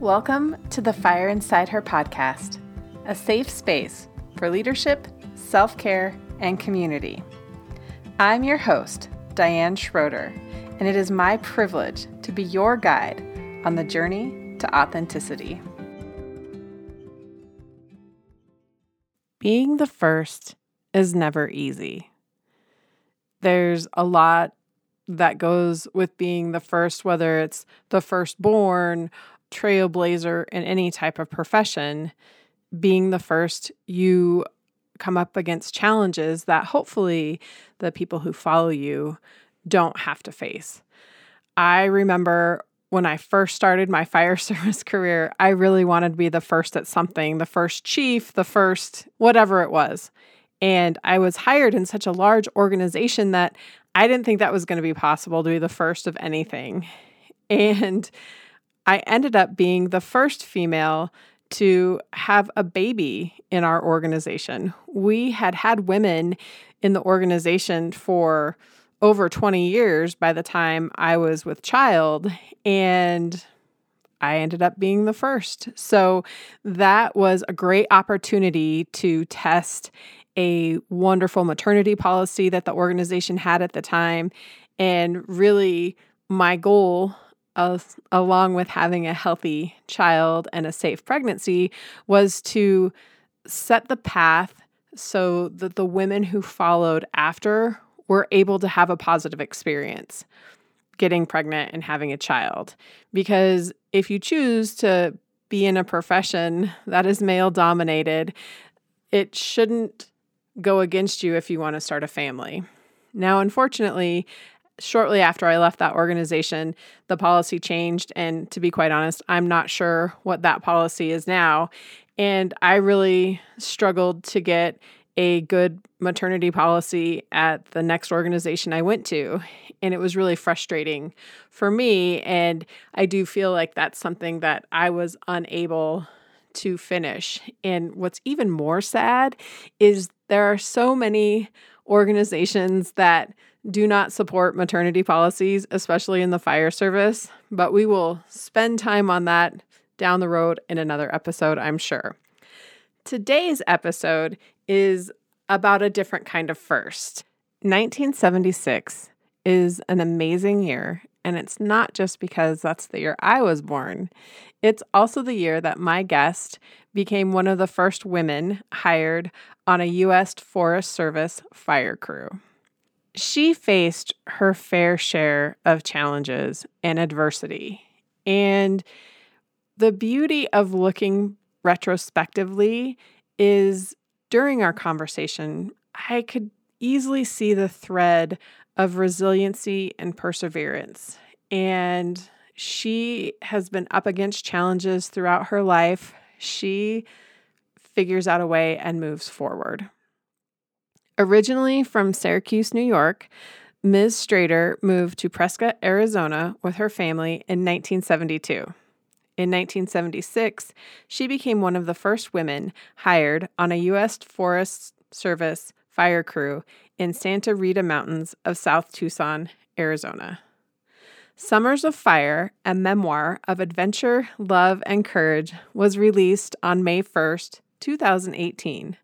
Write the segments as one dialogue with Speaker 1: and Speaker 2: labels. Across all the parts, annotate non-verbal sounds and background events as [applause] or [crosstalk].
Speaker 1: Welcome to the Fire Inside Her podcast, a safe space for leadership, self care, and community. I'm your host, Diane Schroeder, and it is my privilege to be your guide on the journey to authenticity. Being the first is never easy. There's a lot that goes with being the first, whether it's the firstborn trailblazer in any type of profession, being the first, you come up against challenges that hopefully the people who follow you don't have to face. I remember when I first started my fire [laughs] service career, I really wanted to be the first at something, the first chief, the first whatever it was. And I was hired in such a large organization that I didn't think that was going to be possible to be the first of anything. [laughs] And I ended up being the first female to have a baby in our organization. We had had women in the organization for over 20 years by the time I was with child and I ended up being the first. So that was a great opportunity to test a wonderful maternity policy that the organization had at the time and really my goal along with having a healthy child and a safe pregnancy was to set the path so that the women who followed after were able to have a positive experience getting pregnant and having a child. Because if you choose to be in a profession that is male dominated, it shouldn't go against you if you want to start a family. Now, unfortunately, shortly after I left that organization, the policy changed. And to be quite honest, I'm not sure what that policy is now. And I really struggled to get a good maternity policy at the next organization I went to. And it was really frustrating for me. And I do feel like that's something that I was unable to finish. And what's even more sad is there are so many organizations that do not support maternity policies, especially in the fire service, but we will spend time on that down the road in another episode, I'm sure. Today's episode is about a different kind of first. 1976 is an amazing year, and it's not just because that's the year I was born. It's also the year that my guest became one of the first women hired on a U.S. Forest Service fire crew. She faced her fair share of challenges and adversity. And the beauty of looking retrospectively is during our conversation, I could easily see the thread of resiliency and perseverance. And she has been up against challenges throughout her life. She figures out a way and moves forward. Originally from Syracuse, New York, Ms. Strader moved to Prescott, Arizona with her family in 1972. In 1976, she became one of the first women hired on a U.S. Forest Service fire crew in Santa Rita Mountains of South Tucson, Arizona. Summers of Fire, a memoir of adventure, love, and courage, was released on May 1st, 2018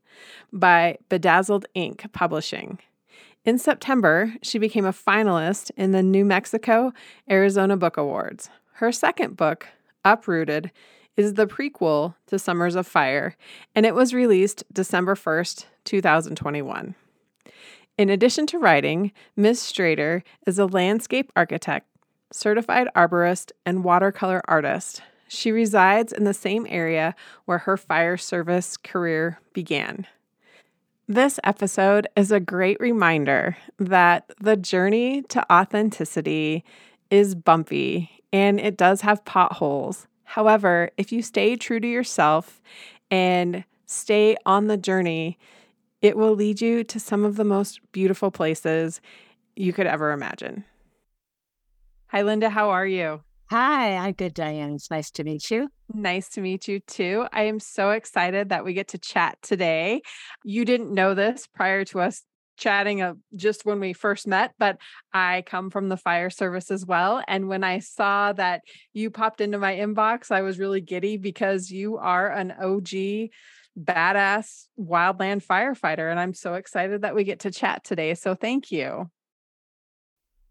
Speaker 1: by Bedazzled Ink Publishing. In September, she became a finalist in the New Mexico Arizona Book Awards. Her second book, Uprooted, is the prequel to Summers of Fire, and it was released December 1st, 2021. In addition to writing, Ms. Strader is a landscape architect, certified arborist, and watercolor artist. She resides in the same area where her fire service career began. This episode is a great reminder that the journey to authenticity is bumpy and it does have potholes. However, if you stay true to yourself and stay on the journey, it will lead you to some of the most beautiful places you could ever imagine. Hi, Linda. How are you?
Speaker 2: Hi, I'm good, Diane. It's nice to meet you.
Speaker 1: Nice to meet you too. I am so excited that we get to chat today. You didn't know this prior to us chatting uh, just when we first met, but I come from the fire service as well. And when I saw that you popped into my inbox, I was really giddy because you are an OG badass wildland firefighter. And I'm so excited that we get to chat today. So thank you.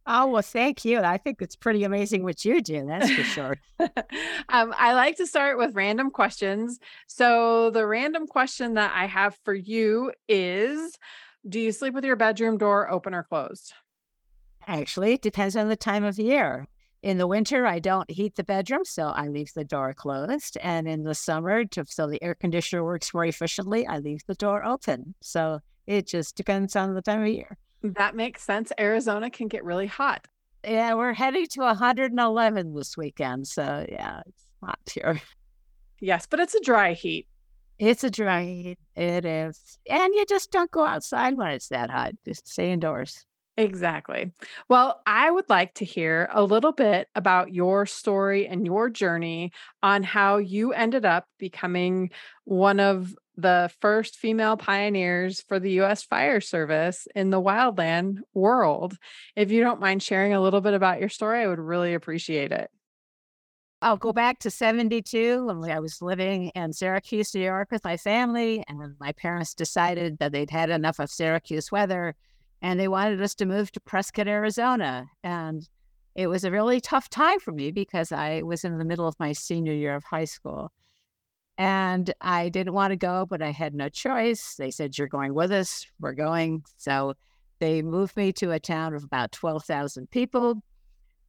Speaker 2: Oh, well, thank you. I think it's pretty amazing what you do. That's for sure. [laughs]
Speaker 1: um, I like to start with random questions. So, the random question that I have for you is Do you sleep with your bedroom door open or closed?
Speaker 2: Actually, it depends on the time of year. In the winter, I don't heat the bedroom, so I leave the door closed. And in the summer, to, so the air conditioner works more efficiently, I leave the door open. So it just depends on the time of year.
Speaker 1: That makes sense. Arizona can get really hot.
Speaker 2: Yeah, we're heading to 111 this weekend. So yeah, it's hot here. [laughs]
Speaker 1: Yes, but it's a dry heat.
Speaker 2: It's a dry heat. It is. And you just don't go outside when it's that hot. Just stay indoors.
Speaker 1: Exactly. Well, I would like to hear a little bit about your story and your journey on how you ended up becoming one of the first female pioneers for the US Fire Service in the wildland world. If you don't mind sharing a little bit about your story, I would really appreciate it.
Speaker 2: I'll go back to 72 when I was living in Syracuse, New York with my family. And my parents decided that they'd had enough of Syracuse weather and they wanted us to move to Prescott, Arizona. And it was a really tough time for me because I was in the middle of my senior year of high school. And I didn't want to go, but I had no choice. They said, You're going with us. We're going. So they moved me to a town of about 12,000 people,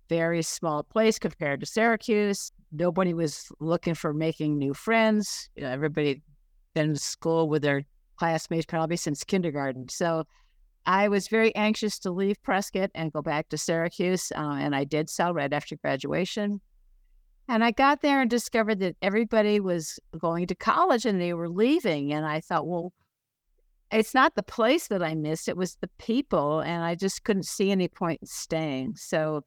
Speaker 2: very small place compared to Syracuse. Nobody was looking for making new friends. You know, everybody been in school with their classmates probably since kindergarten. So I was very anxious to leave Prescott and go back to Syracuse, uh, and I did so right after graduation. And I got there and discovered that everybody was going to college and they were leaving. And I thought, well, it's not the place that I missed, it was the people. And I just couldn't see any point in staying. So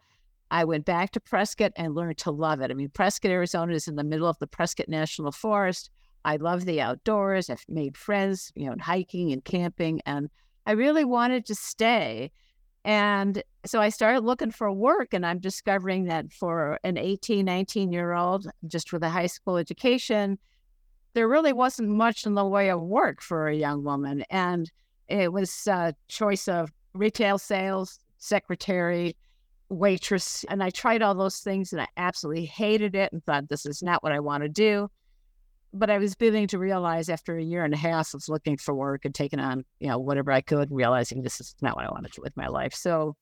Speaker 2: I went back to Prescott and learned to love it. I mean, Prescott, Arizona is in the middle of the Prescott National Forest. I love the outdoors. I've made friends, you know, hiking and camping. And I really wanted to stay. And so I started looking for work, and I'm discovering that for an 18, 19 year old, just with a high school education, there really wasn't much in the way of work for a young woman. And it was a choice of retail sales, secretary, waitress. And I tried all those things and I absolutely hated it and thought, this is not what I want to do but I was beginning to realize after a year and a half of looking for work and taking on, you know, whatever I could, realizing this is not what I wanted to do with my life. So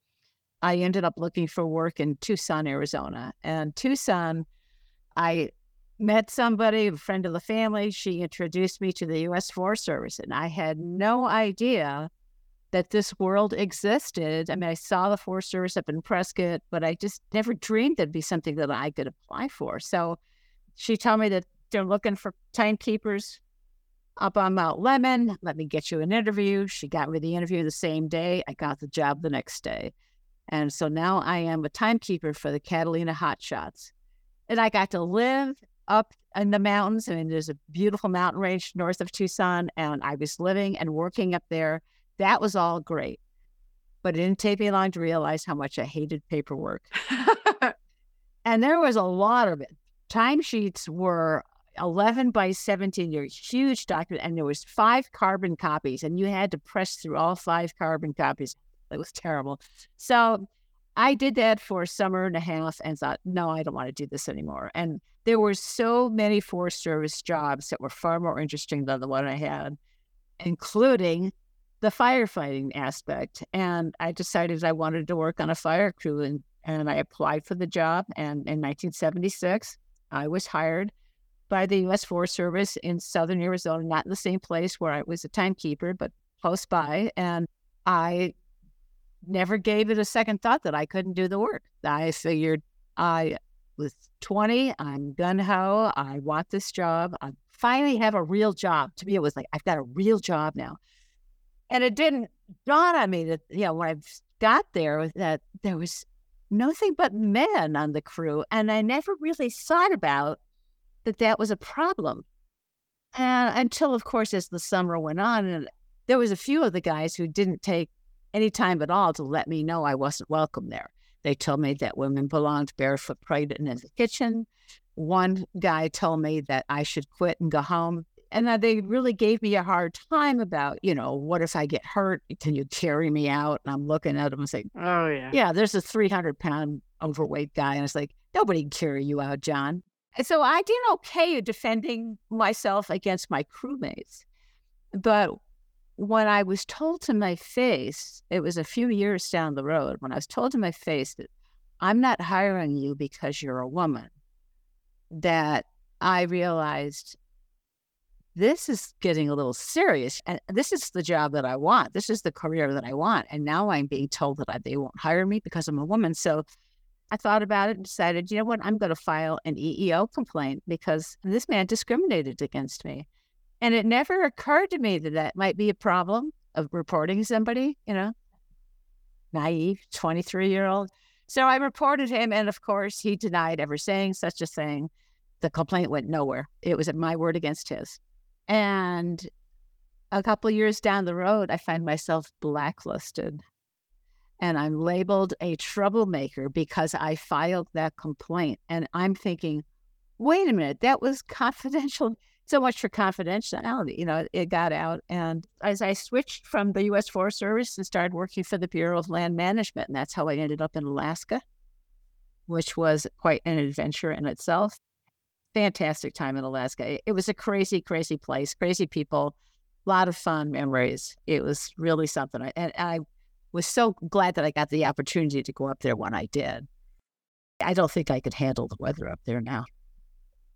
Speaker 2: I ended up looking for work in Tucson, Arizona. And Tucson, I met somebody, a friend of the family. She introduced me to the U.S. Forest Service, and I had no idea that this world existed. I mean, I saw the Forest Service up in Prescott, but I just never dreamed it'd be something that I could apply for. So she told me that they're looking for timekeepers up on Mount Lemmon. Let me get you an interview. She got me the interview the same day. I got the job the next day. And so now I am a timekeeper for the Catalina Hot Shots. And I got to live up in the mountains. I mean, there's a beautiful mountain range north of Tucson, and I was living and working up there. That was all great. But it didn't take me long to realize how much I hated paperwork. [laughs] and there was a lot of it. Timesheets were 11 by 17 year huge document and there was five carbon copies and you had to press through all five carbon copies. It was terrible. So i did that for a summer and a half and thought no i don't want to do this anymore. And there were so many forest service jobs that were far more interesting than the one i had including the firefighting aspect and i decided i wanted to work on a fire crew and, and i applied for the job and in 1976 i was hired by the U.S. Forest Service in southern Arizona, not in the same place where I was a timekeeper, but close by. And I never gave it a second thought that I couldn't do the work. I figured I was 20, I'm gun ho, I want this job. I finally have a real job. To me, it was like, I've got a real job now. And it didn't dawn on me that, you know, when I got there, that there was nothing but men on the crew. And I never really thought about that that was a problem. And until, of course, as the summer went on, and there was a few of the guys who didn't take any time at all to let me know I wasn't welcome there. They told me that women belonged barefoot pregnant in the kitchen. One guy told me that I should quit and go home. And they really gave me a hard time about, you know, what if I get hurt? Can you carry me out? And I'm looking at him and saying,
Speaker 1: Oh, yeah.
Speaker 2: Yeah, there's a 300 pound overweight guy. And it's like, nobody can carry you out, John. So I did okay defending myself against my crewmates. But when I was told to my face, it was a few years down the road, when I was told to my face that I'm not hiring you because you're a woman, that I realized this is getting a little serious. And this is the job that I want. This is the career that I want. And now I'm being told that they won't hire me because I'm a woman. So I thought about it and decided, you know what, I'm going to file an EEO complaint because this man discriminated against me. And it never occurred to me that that might be a problem of reporting somebody, you know, naive 23 year old. So I reported him. And of course, he denied ever saying such a thing. The complaint went nowhere. It was my word against his. And a couple years down the road, I find myself blacklisted and I'm labeled a troublemaker because I filed that complaint. And I'm thinking, wait a minute, that was confidential [laughs] so much for confidentiality. You know, it got out. And as I switched from the U.S. Forest Service and started working for the Bureau of Land Management, and that's how I ended up in Alaska, which was quite an adventure in itself. Fantastic time in Alaska. It was a crazy, crazy place, crazy people, a lot of fun memories. It was really something. And I was so glad that I got the opportunity to go up there when I did. I don't think I could handle the weather up there now.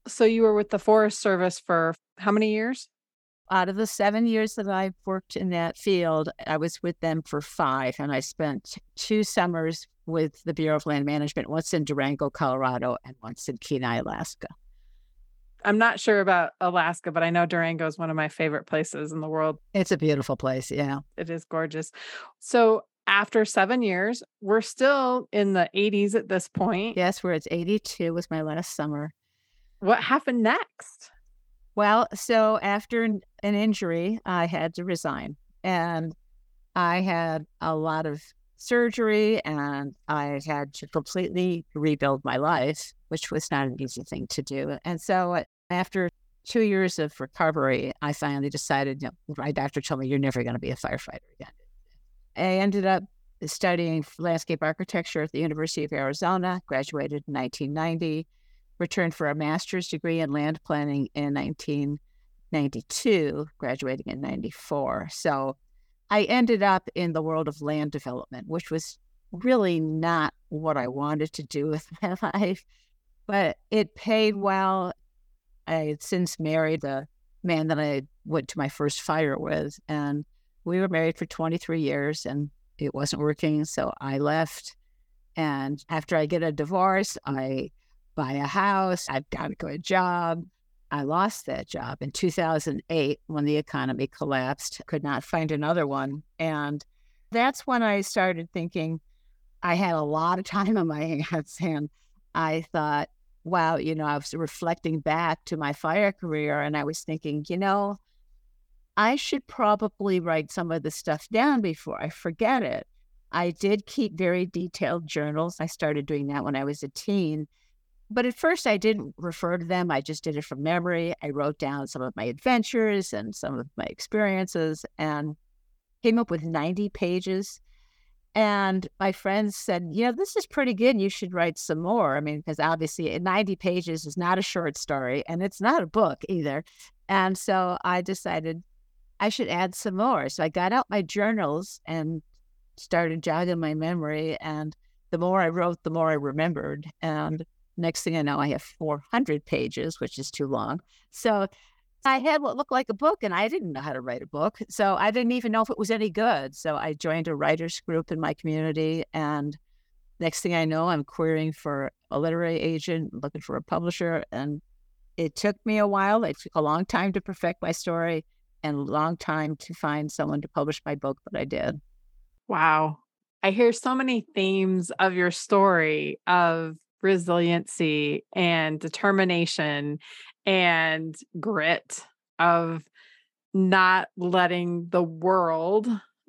Speaker 1: So you were with the Forest Service for how many years?
Speaker 2: Out of the seven years that I've worked in that field, I was with them for five, and I spent two summers with the Bureau of Land Management, once in Durango, Colorado, and once in Kenai, Alaska.
Speaker 1: I'm not sure about Alaska, but I know Durango is one of my favorite places in the world.
Speaker 2: It's a beautiful place. Yeah.
Speaker 1: It is gorgeous. So after seven years, we're still in the 80s at this point.
Speaker 2: Yes, where it's 82 was my last summer.
Speaker 1: What happened next?
Speaker 2: Well, so after an, injury, I had to resign. And I had a lot of surgery and I had to completely rebuild my life, which was not an easy thing to do. And so uh, after two years of recovery, I finally decided, you know, my doctor told me, you're never going to be a firefighter again. I ended up studying landscape architecture at the University of Arizona, graduated in 1990 returned for a master's degree in land planning in 1992, graduating in 94. So I ended up in the world of land development, which was really not what I wanted to do [laughs] with my life, but it paid well. I had since married the man that I went to my first fire with, and we were married for 23 years and it wasn't working. So I left. And after I get a divorce, I buy a house. I've got a good job. I lost that job in 2008 when the economy collapsed, could not find another one. And that's when I started thinking I had a lot of time on my [laughs] hands. And I thought, wow, you know, I was reflecting back to my fire career and I was thinking, you know, I should probably write some of the stuff down before I forget it. I did keep very detailed journals. I started doing that when I was a teen. But at first, I didn't refer to them. I just did it from memory. I wrote down some of my adventures and some of my experiences and came up with 90 pages. And my friends said, you know, this is pretty good. You should write some more. I mean, because obviously eh, 90 pages is not a short story and it's not a book either. And so I decided I should add some more. So I got out my journals and started jogging my memory. And the more I wrote, the more I remembered. And Next thing I know, I have 400 pages, which is too long. So I had what looked like a book, and I didn't know how to write a book. So I didn't even know if it was any good. So I joined a writers group in my community. And next thing I know, I'm querying for a literary agent, looking for a publisher. And it took me a while. It took a long time to perfect my story and a long time to find someone to publish my book, but I did.
Speaker 1: Wow. I hear so many themes of your story of resiliency and determination and grit of not letting the world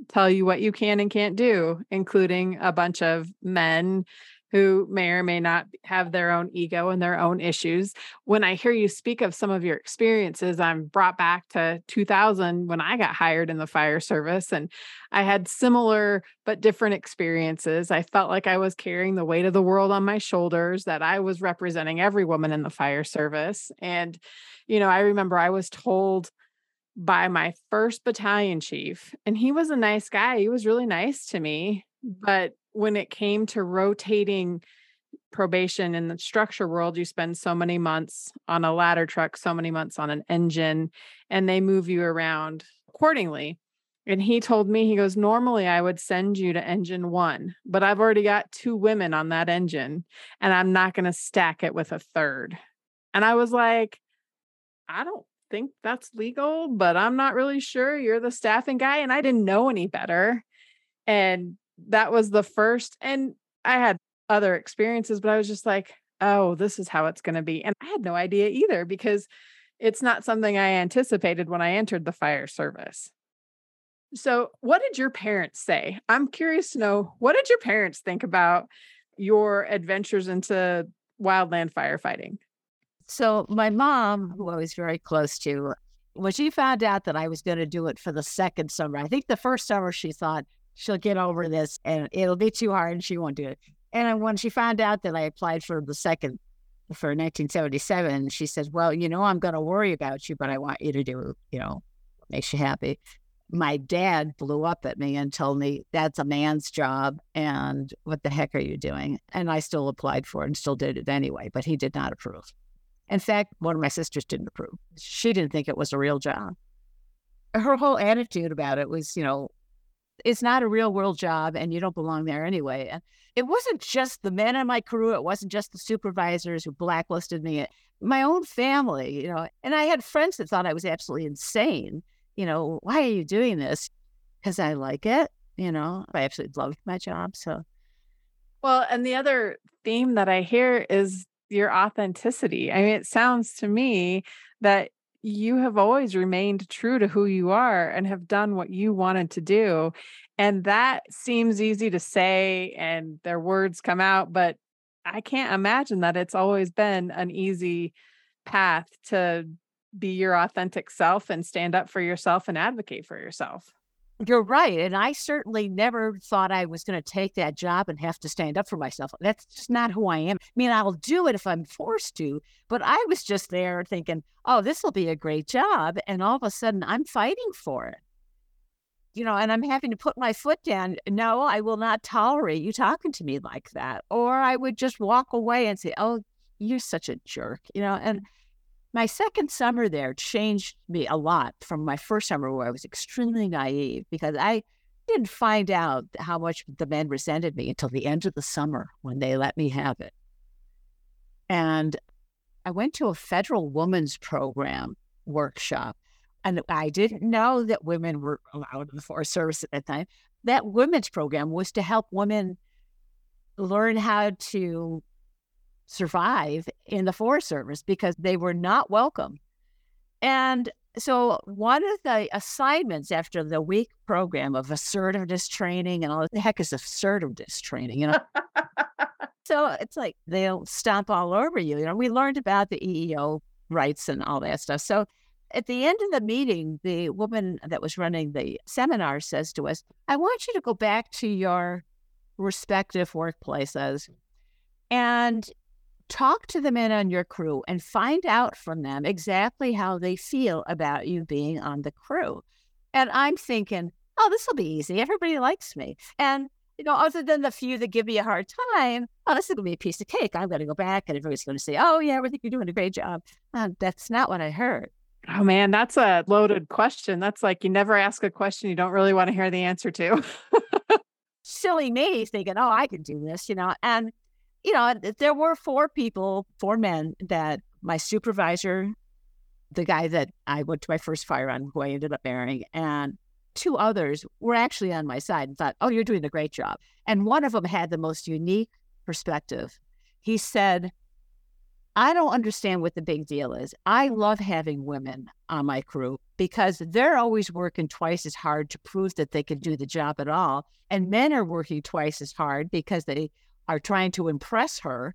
Speaker 1: tell you what you can and can't do, including a bunch of men who may or may not have their own ego and their own issues. When I hear you speak of some of your experiences, I'm brought back to 2000 when I got hired in the fire service and I had similar but different experiences. I felt like I was carrying the weight of the world on my shoulders, that I was representing every woman in the fire service. And, you know, I remember I was told by my first battalion chief, and he was a nice guy. He was really nice to me. But when it came to rotating probation in the structure world, you spend so many months on a ladder truck, so many months on an engine, and they move you around accordingly. And he told me, he goes, normally I would send you to engine one, but I've already got two women on that engine and I'm not going to stack it with a third. And I was like, I don't think that's legal, but I'm not really sure. You're the staffing guy. And I didn't know any better. And that was the first. And I had other experiences, but I was just like, oh, this is how it's going to be. And I had no idea either because it's not something I anticipated when I entered the fire service. So, what did your parents say? I'm curious to know what did your parents think about your adventures into wildland firefighting?
Speaker 2: So my mom, who I was very close to, when she found out that I was going to do it for the second summer, I think the first summer she thought she'll get over this and it'll be too hard and she won't do it. And when she found out that I applied for the second for 1977, she says, "Well, you know, I'm going to worry about you, but I want you to do, you know, what makes you happy." My dad blew up at me and told me that's a man's job, and what the heck are you doing? And I still applied for it and still did it anyway, but he did not approve. In fact, one of my sisters didn't approve. She didn't think it was a real job. Her whole attitude about it was, you know, it's not a real world job and you don't belong there anyway. And it wasn't just the men on my crew, it wasn't just the supervisors who blacklisted me. My own family, you know, and I had friends that thought I was absolutely insane. You know, why are you doing this? Because I like it. You know, I absolutely loved my job. So,
Speaker 1: well, and the other theme that I hear is your authenticity. I mean, it sounds to me that you have always remained true to who you are and have done what you wanted to do. And that seems easy to say and their words come out, but I can't imagine that it's always been an easy path to be your authentic self and stand up for yourself and advocate for yourself.
Speaker 2: You're right. And I certainly never thought I was going to take that job and have to stand up for myself. That's just not who I am. I mean, I'll do it if I'm forced to, but I was just there thinking, oh, this will be a great job. And all of a sudden, I'm fighting for it. You know, and I'm having to put my foot down. No, I will not tolerate you talking to me like that. Or I would just walk away and say, oh, you're such a jerk, you know, and my second summer there changed me a lot from my first summer where I was extremely naive because I didn't find out how much the men resented me until the end of the summer when they let me have it. And I went to a federal women's program workshop. And I didn't know that women were allowed in the Forest Service at that time. That women's program was to help women learn how to survive in the Forest Service because they were not welcome. And so, one of the assignments after the week program of assertiveness training and all the heck is assertiveness training, you know? [laughs] so it's like they'll stomp all over you. You know, we learned about the EEO rights and all that stuff. So, at the end of the meeting, the woman that was running the seminar says to us, I want you to go back to your respective workplaces and talk to the men on your crew and find out from them exactly how they feel about you being on the crew. And I'm thinking, oh, this will be easy. Everybody likes me. And, you know, other than the few that give me a hard time, oh, this is going to be a piece of cake. I'm going to go back and everybody's going to say, oh, yeah, we think you're doing a great job. And that's not what I heard.
Speaker 1: Oh, man, that's a loaded question. That's like you never ask a question you don't really want to hear the answer to. [laughs]
Speaker 2: Silly me thinking, oh, I can do this, you know. And you know, there were four people, four men that my supervisor, the guy that I went to my first fire on, who I ended up marrying, and two others were actually on my side and thought, oh, you're doing a great job. And one of them had the most unique perspective. He said, I don't understand what the big deal is. I love having women on my crew because they're always working twice as hard to prove that they can do the job at all. And men are working twice as hard because they are trying to impress her.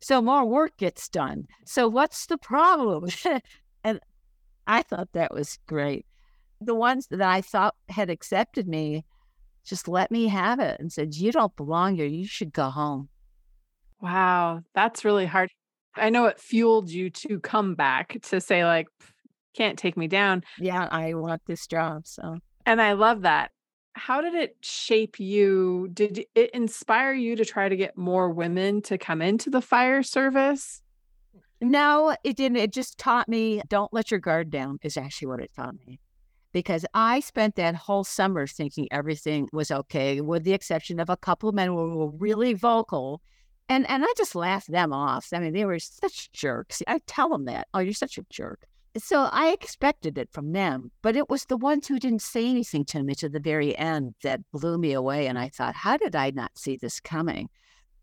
Speaker 2: So more work gets done. So what's the problem? [laughs] and I thought that was great. The ones that I thought had accepted me just let me have it and said, You don't belong here. You should go home.
Speaker 1: Wow. That's really hard. I know it fueled you to come back to say, like, can't take me down.
Speaker 2: Yeah, I want this job. So,
Speaker 1: and I love that. How did it shape you? Did it inspire you to try to get more women to come into the fire service?
Speaker 2: No, it didn't. It just taught me don't let your guard down, is actually what it taught me. Because I spent that whole summer thinking everything was okay, with the exception of a couple of men who were really vocal. And and I just laughed them off. I mean, they were such jerks. I tell them that. Oh, you're such a jerk. So I expected it from them, but it was the ones who didn't say anything to me to the very end that blew me away. And I thought, how did I not see this coming?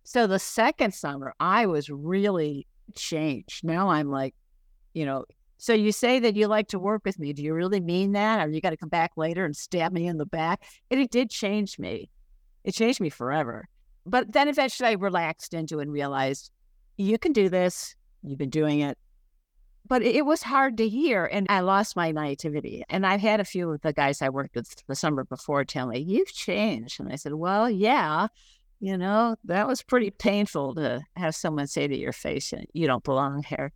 Speaker 2: So the second summer, I was really changed. Now I'm like, you know, so you say that you like to work with me. Do you really mean that? Or you got to come back later and stab me in the back? And it did change me. It changed me forever. But then eventually I relaxed into and realized you can do this. You've been doing it. But it was hard to hear. And I lost my naivety. And I've had a few of the guys I worked with the summer before tell me, You've changed. And I said, Well, yeah you know, that was pretty painful to have someone say to your face, you don't belong here.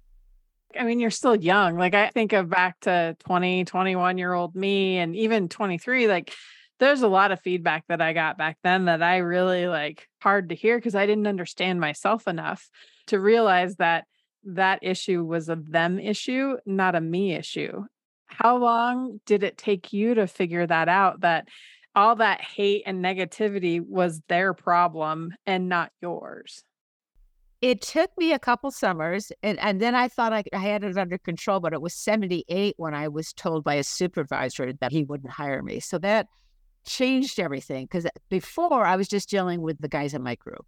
Speaker 1: I mean, you're still young. Like I think of back to 20, 21 year old me and even 23, like there's a lot of feedback that I got back then that I really like hard to hear because I didn't understand myself enough to realize that that issue was a them issue, not a me issue. How long did it take you to figure that out that all that hate and negativity was their problem and not yours.
Speaker 2: It took me a couple summers, and, and then I thought I, I had it under control, but it was 78 when I was told by a supervisor that he wouldn't hire me. So that changed everything because uh, before I was just dealing with the guys in my group.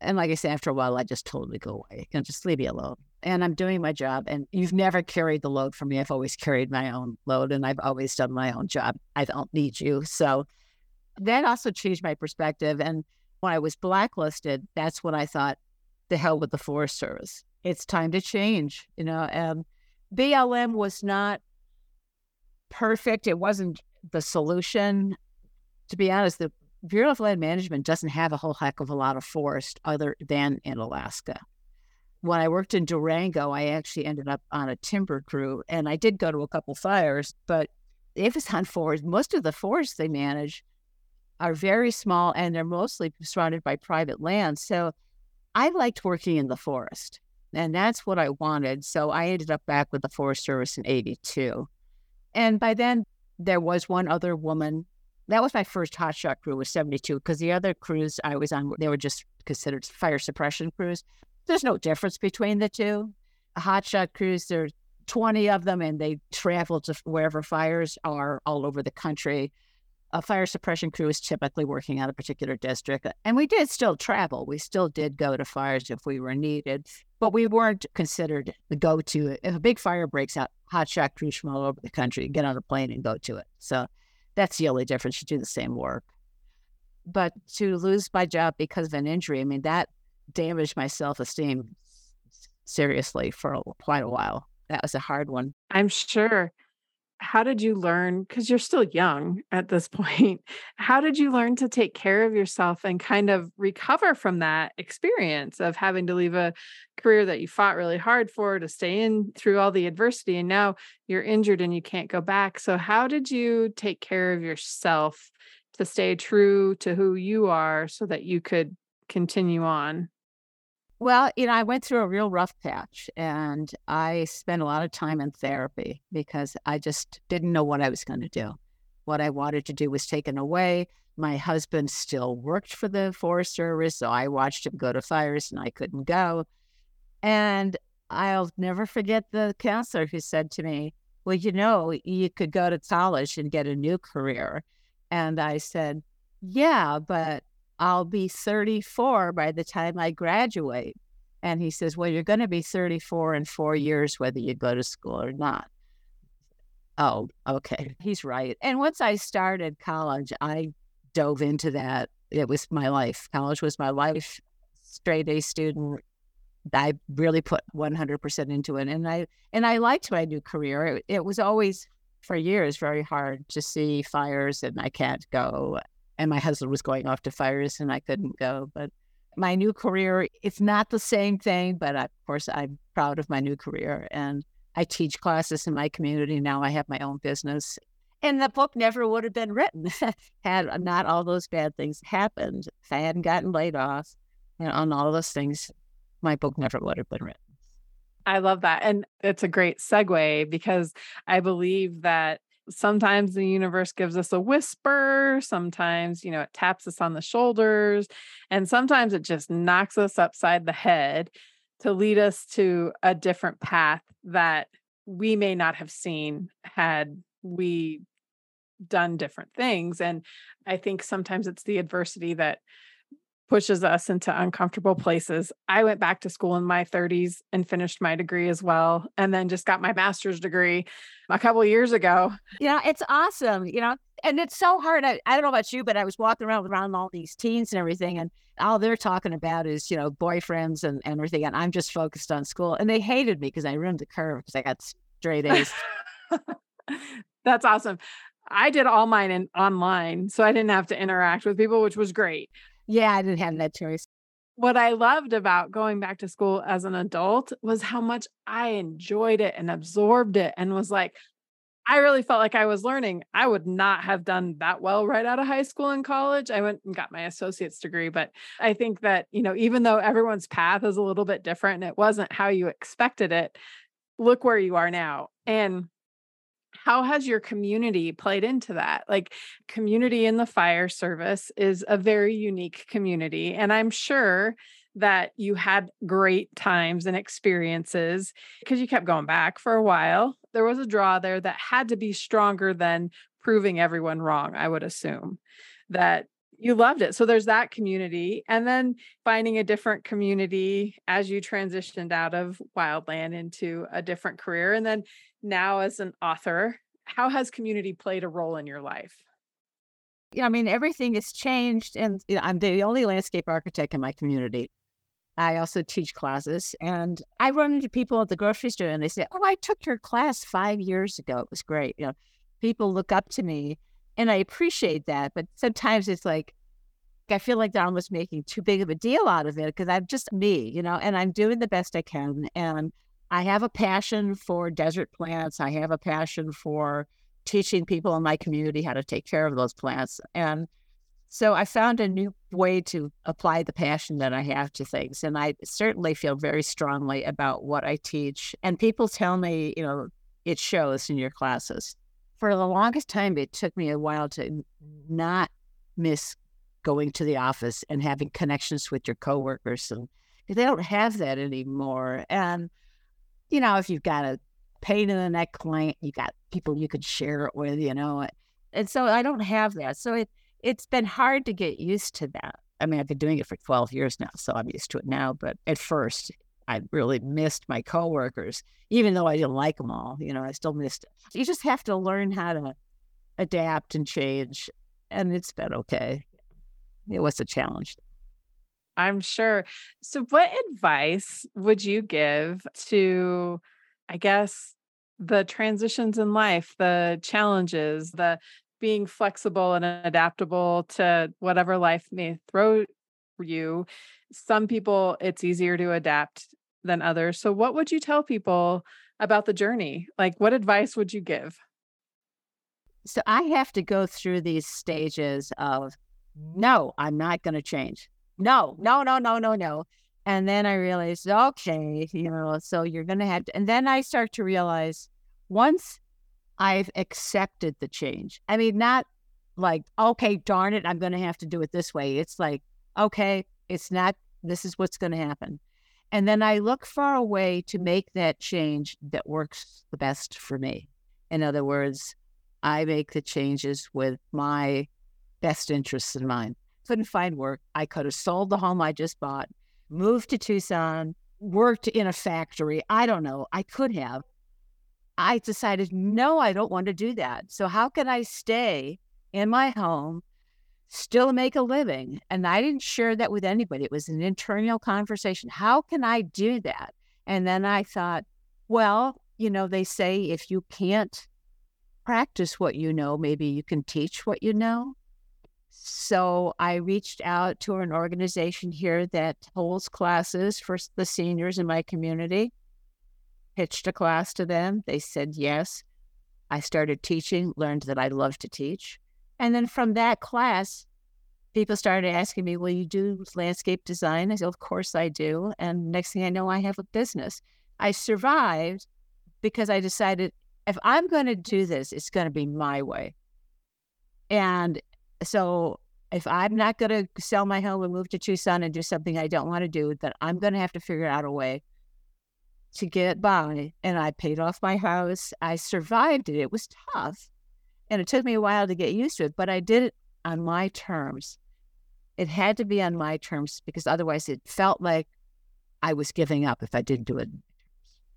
Speaker 2: And like I said, after a while, I just told him to go away and just leave me alone. And I'm doing my job. And you've never carried the load for me. I've always carried my own load and I've always done my own job. I don't need you. So that also changed my perspective. And when I was blacklisted, that's when I thought, the hell with the Forest Service. It's time to change, you know. And BLM was not perfect. It wasn't the solution. To be honest, the Bureau of Land Management doesn't have a whole heck of a lot of forest other than in Alaska. When I worked in Durango, I actually ended up on a timber crew, and I did go to a couple fires, but if it's on forest, most of the forests they manage are very small and they're mostly surrounded by private land. So I liked working in the forest, and that's what I wanted. So I ended up back with the Forest Service in 82. And by then, there was one other woman that was my first hotshot crew was 72 because the other crews I was on, they were just considered fire suppression crews. There's no difference between the two. A hotshot crews, there's 20 of them and they travel to wherever fires are all over the country. A fire suppression crew is typically working on a particular district. Uh, and we did still travel. We still did go to fires if we were needed, but we weren't considered the go to. If a big fire breaks out, hotshot crews from all over the country get on a plane and go to it. So that's the only difference. You do the same work. But to lose my job because of an injury, I mean, that damaged my self esteem seriously for quite a while. That was a hard one.
Speaker 1: I'm sure how did you learn because you're still young at this point [laughs] how did you learn to take care of yourself and kind of recover from that experience of having to leave a career that you fought really hard for to stay in through all the adversity and now you're injured and you can't go back? So how did you take care of yourself to stay true to who you are so that you could continue on
Speaker 2: well, you know, I went through a real rough patch and I spent a lot of time in therapy because I just didn't know what I was going to do. What I wanted to do was taken away. My husband still worked for the Forest Service, so I watched him go to fires and I couldn't go. And I'll never forget the counselor who said to me, Well, you know, you could go to college and get a new career. And I said, Yeah, but I'll be 34 by the time I graduate. And he says, Well, you're going to be 34 in four years, whether you go to school or not. Oh, okay. He's right. And once I started college, I dove into that. It was my life. College was my life. Straight A student. I really put 100% into it. And I, and I liked my new career. It, it was always for years very hard to see fires and I can't go. And my husband was going off to fires and I couldn't go. But my new career, it's not the same thing, but of course, I'm proud of my new career. And I teach classes in my community. Now I have my own business. And the book never would have been written [laughs] had not all those bad things happened. If I hadn't gotten laid off and on all those things, my book never would have been written.
Speaker 1: I love that. And it's a great segue because I believe that sometimes the universe gives us a whisper sometimes you know it taps us on the shoulders and sometimes it just knocks us upside the head to lead us to a different path that we may not have seen had we done different things and i think sometimes it's the adversity that pushes us into uncomfortable places. I went back to school in my 30s and finished my degree as well, and then just got my master's degree a couple years ago.
Speaker 2: Yeah, it's awesome, you know, and it's so hard. I, I don't know about you, but I was walking around around all these teens and everything, and all they're talking about is, you know, boyfriends and, and everything. And I'm just focused on school. And they hated me because I ruined the curve because I got straight A's. [laughs]
Speaker 1: That's awesome. I did all mine in online, so I didn't have to interact with people, which was great.
Speaker 2: Yeah, I didn't have that choice.
Speaker 1: What I loved about going back to school as an adult was how much I enjoyed it and absorbed it and was like, I really felt like I was learning. I would not have done that well right out of high school and college. I went and got my associate's degree, but I think that, you know, even though everyone's path is a little bit different and it wasn't how you expected it, look where you are now. And how has your community played into that? Like, community in the fire service is a very unique community. And I'm sure that you had great times and experiences because you kept going back for a while. There was a draw there that had to be stronger than proving everyone wrong, I would assume that you loved it. So there's that community. And then finding a different community as you transitioned out of wildland into a different career. And then now as an author, how has community played a role in your life?
Speaker 2: Yeah, I mean, everything has changed. And you know, I'm the only landscape architect in my community. I also teach classes and I run into people at the grocery store and they say, Oh, I took your class five years ago. It was great. You know, people look up to me and I appreciate that. But sometimes it's like, I feel like they're almost making too big of a deal out of it because I'm just me, you know, and I'm doing the best I can. And I have a passion for desert plants. I have a passion for teaching people in my community how to take care of those plants. And so I found a new way to apply the passion that I have to things. And I certainly feel very strongly about what I teach. And people tell me, you know, it shows in your classes. For the longest time, it took me a while to not miss going to the office and having connections with your coworkers. And they don't have that anymore. And you know, if you've got a pain in the neck client, you got people you could share it with, you know. And so I don't have that. So it it's been hard to get used to that. I mean, I've been doing it for 12 years now, so I'm used to it now. But at first, I really missed my coworkers, even though I didn't like them all. You know, I still missed it. You just have to learn how to adapt and change, and it's been okay. It was a challenge.
Speaker 1: I'm sure. So, what advice would you give to, I guess, the transitions in life, the challenges, the being flexible and adaptable to whatever life may throw you? Some people, it's easier to adapt than others. So, what would you tell people about the journey? Like, what advice would you give?
Speaker 2: So, I have to go through these stages of no, I'm not going to change no, no, no, no, no, no. And then I realized, okay, you know, so you're going to have to. And then I start to realize once I've accepted the change, I mean, not like, okay, darn it, I'm going to have to do it this way. It's like, okay, it's not, this is what's going to happen. And then I look for a way to make that change that works the best for me. In other words, I make the changes with my best interests in mind couldn't find work. I could have sold the home I just bought, moved to Tucson, worked in a factory. I don't know. I could have. I decided, no, I don't want to do that. So, how can I stay in my home, still make a living? And I didn't share that with anybody. It was an internal conversation. How can I do that? And then I thought, well, you know, they say if you can't practice what you know, maybe you can teach what you know. So I reached out to an organization here that holds classes for the seniors in my community, pitched a class to them. They said yes. I started teaching, learned that I love to teach. And then from that class, people started asking me, Will you do landscape design? I said, Of course I do. And next thing I know, I have a business. I survived because I decided if I'm going to do this, it's going to be my way. And so if I'm not going to sell my home and move to Tucson and do something I don't want to do, then I'm going to have to figure out a way to get by. And I paid off my house. I survived it. It was tough. And it took me a while to get used to it, but I did it on my terms. It had to be on my terms because otherwise it felt like I was giving up if I didn't do it.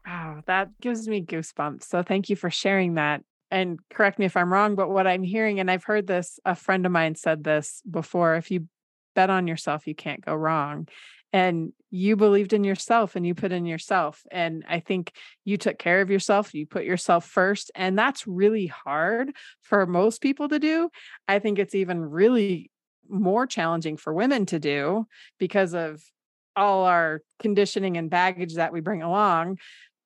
Speaker 1: Wow, that gives me goosebumps. So thank you for sharing that and correct me if I'm wrong, but what I'm hearing, and I've heard this, a friend of mine said this before if you bet on yourself, you can't go wrong. And you believed in yourself and you put in yourself. And I think you took care of yourself, you put yourself first. And that's really hard for most people to do. I think it's even really more challenging for women to do because of all our conditioning and baggage that we bring along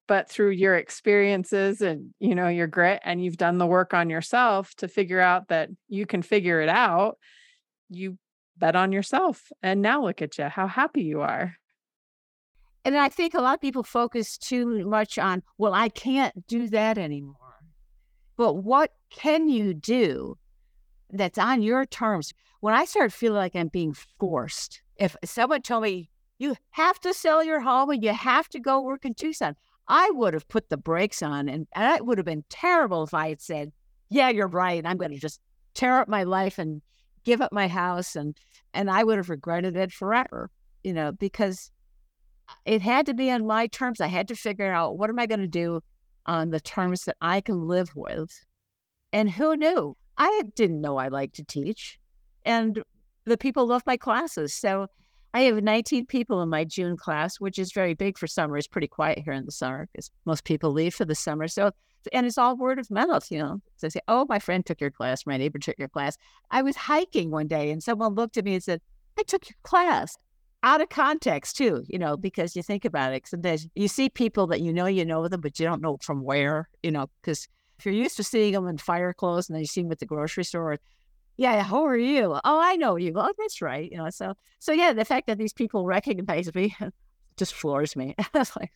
Speaker 1: but through your experiences and you know your grit and you've done the work on yourself to figure out that you can figure it out you bet on yourself and now look at you how happy you are
Speaker 2: and i think a lot of people focus too much on well i can't do that anymore but what can you do that's on your terms when i start feeling like i'm being forced if someone told me you have to sell your home and you have to go work in tucson I would have put the brakes on, and, it would have been terrible if I had said, "Yeah, you're right. I'm going to just tear up my life and give up my house," and and I would have regretted it forever, you know, because uh, it had to be on my terms. I had to figure out what am I going to do on the terms that I can live with, and who knew? I didn't know I liked to teach, and the people loved my classes, so I have 19 people in my June class, which is very big for summer. It's pretty quiet here in the summer because most people leave for the summer. So, and it's all word of mouth, you know. So I say, oh, my friend took your class, my neighbor took your class. I was hiking one day and someone looked at me and said, I took your class out of context too, you know, because you think about it. Sometimes you see people that you know you know them, but you don't know from where, you know, because if you're used to seeing them in fire clothes and then you see them at the grocery store, yeah, who are you? Oh, I know you. Oh, that's right. You know, so so yeah, the fact that these people recognize me [laughs] just floors me. [laughs] like,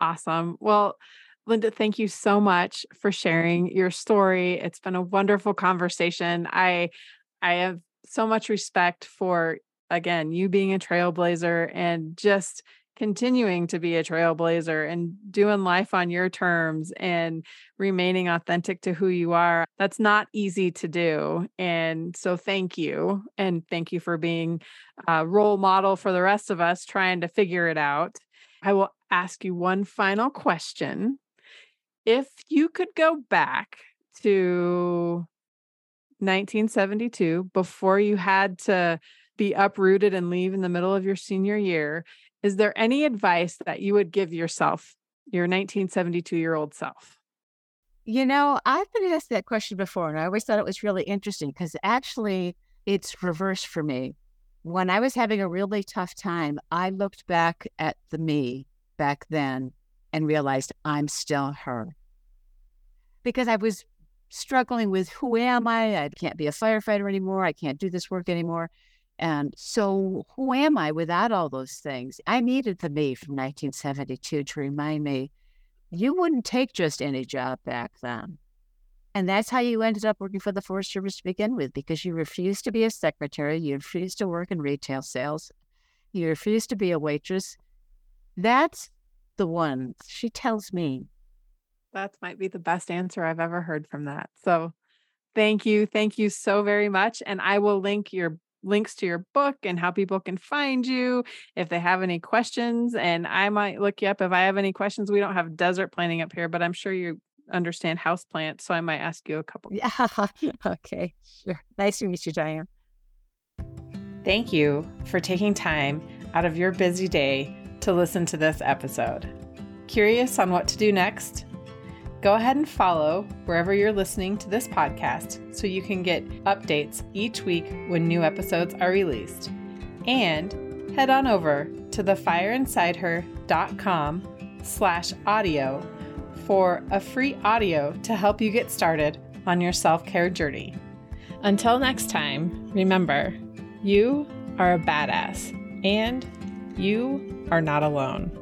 Speaker 1: awesome. Well, Linda, thank you so much for sharing your story. It's been a wonderful conversation. I I have so much respect for again you being a trailblazer and just continuing to be a trailblazer and doing life on your terms and remaining authentic to who you are. That's not easy to do. And so, thank you. And thank you for being a role model for the rest of us trying to figure it out. I will ask you one final question. If you could go back to 1972 before you had to be uprooted and leave in the middle of your senior year is there any advice that you would give yourself, your 1972 year old self?
Speaker 2: You know, I've been asked that question before, and I always thought it was really interesting because actually it's reversed for me. When I was having a really tough time, I looked back at the me back then and realized I'm still her. Because I was struggling with who am I? I can't be a firefighter anymore. I can't do this work anymore. And so, who am I without all those things? I needed the me from 1972 to remind me you wouldn't take just any job back then. And that's how you ended up working for the Forest Service to begin with, because you refused to be a secretary, you refused to work in retail sales, you refused to be a waitress. That's the one she tells me.
Speaker 1: That might be the best answer I've ever heard from that. So, thank you. Thank you so very much. And I will link your links to your book and how people can find you if they have any questions. And I might look you up if I have any questions. We don't have desert planning up here, but I'm sure you understand house plants. So I might ask you a couple.
Speaker 2: Yeah. [laughs] okay. Sure. Nice to meet you, Diane.
Speaker 1: Thank you for taking time out of your busy day to listen to this episode. Curious on what to do next? Go ahead and follow wherever you're listening to this podcast so you can get updates each week when new episodes are released. And head on over to thefireinsideher.com slash audio for a free audio to help you get started on your self-care journey. Until next time, remember, you are a badass and you are not alone.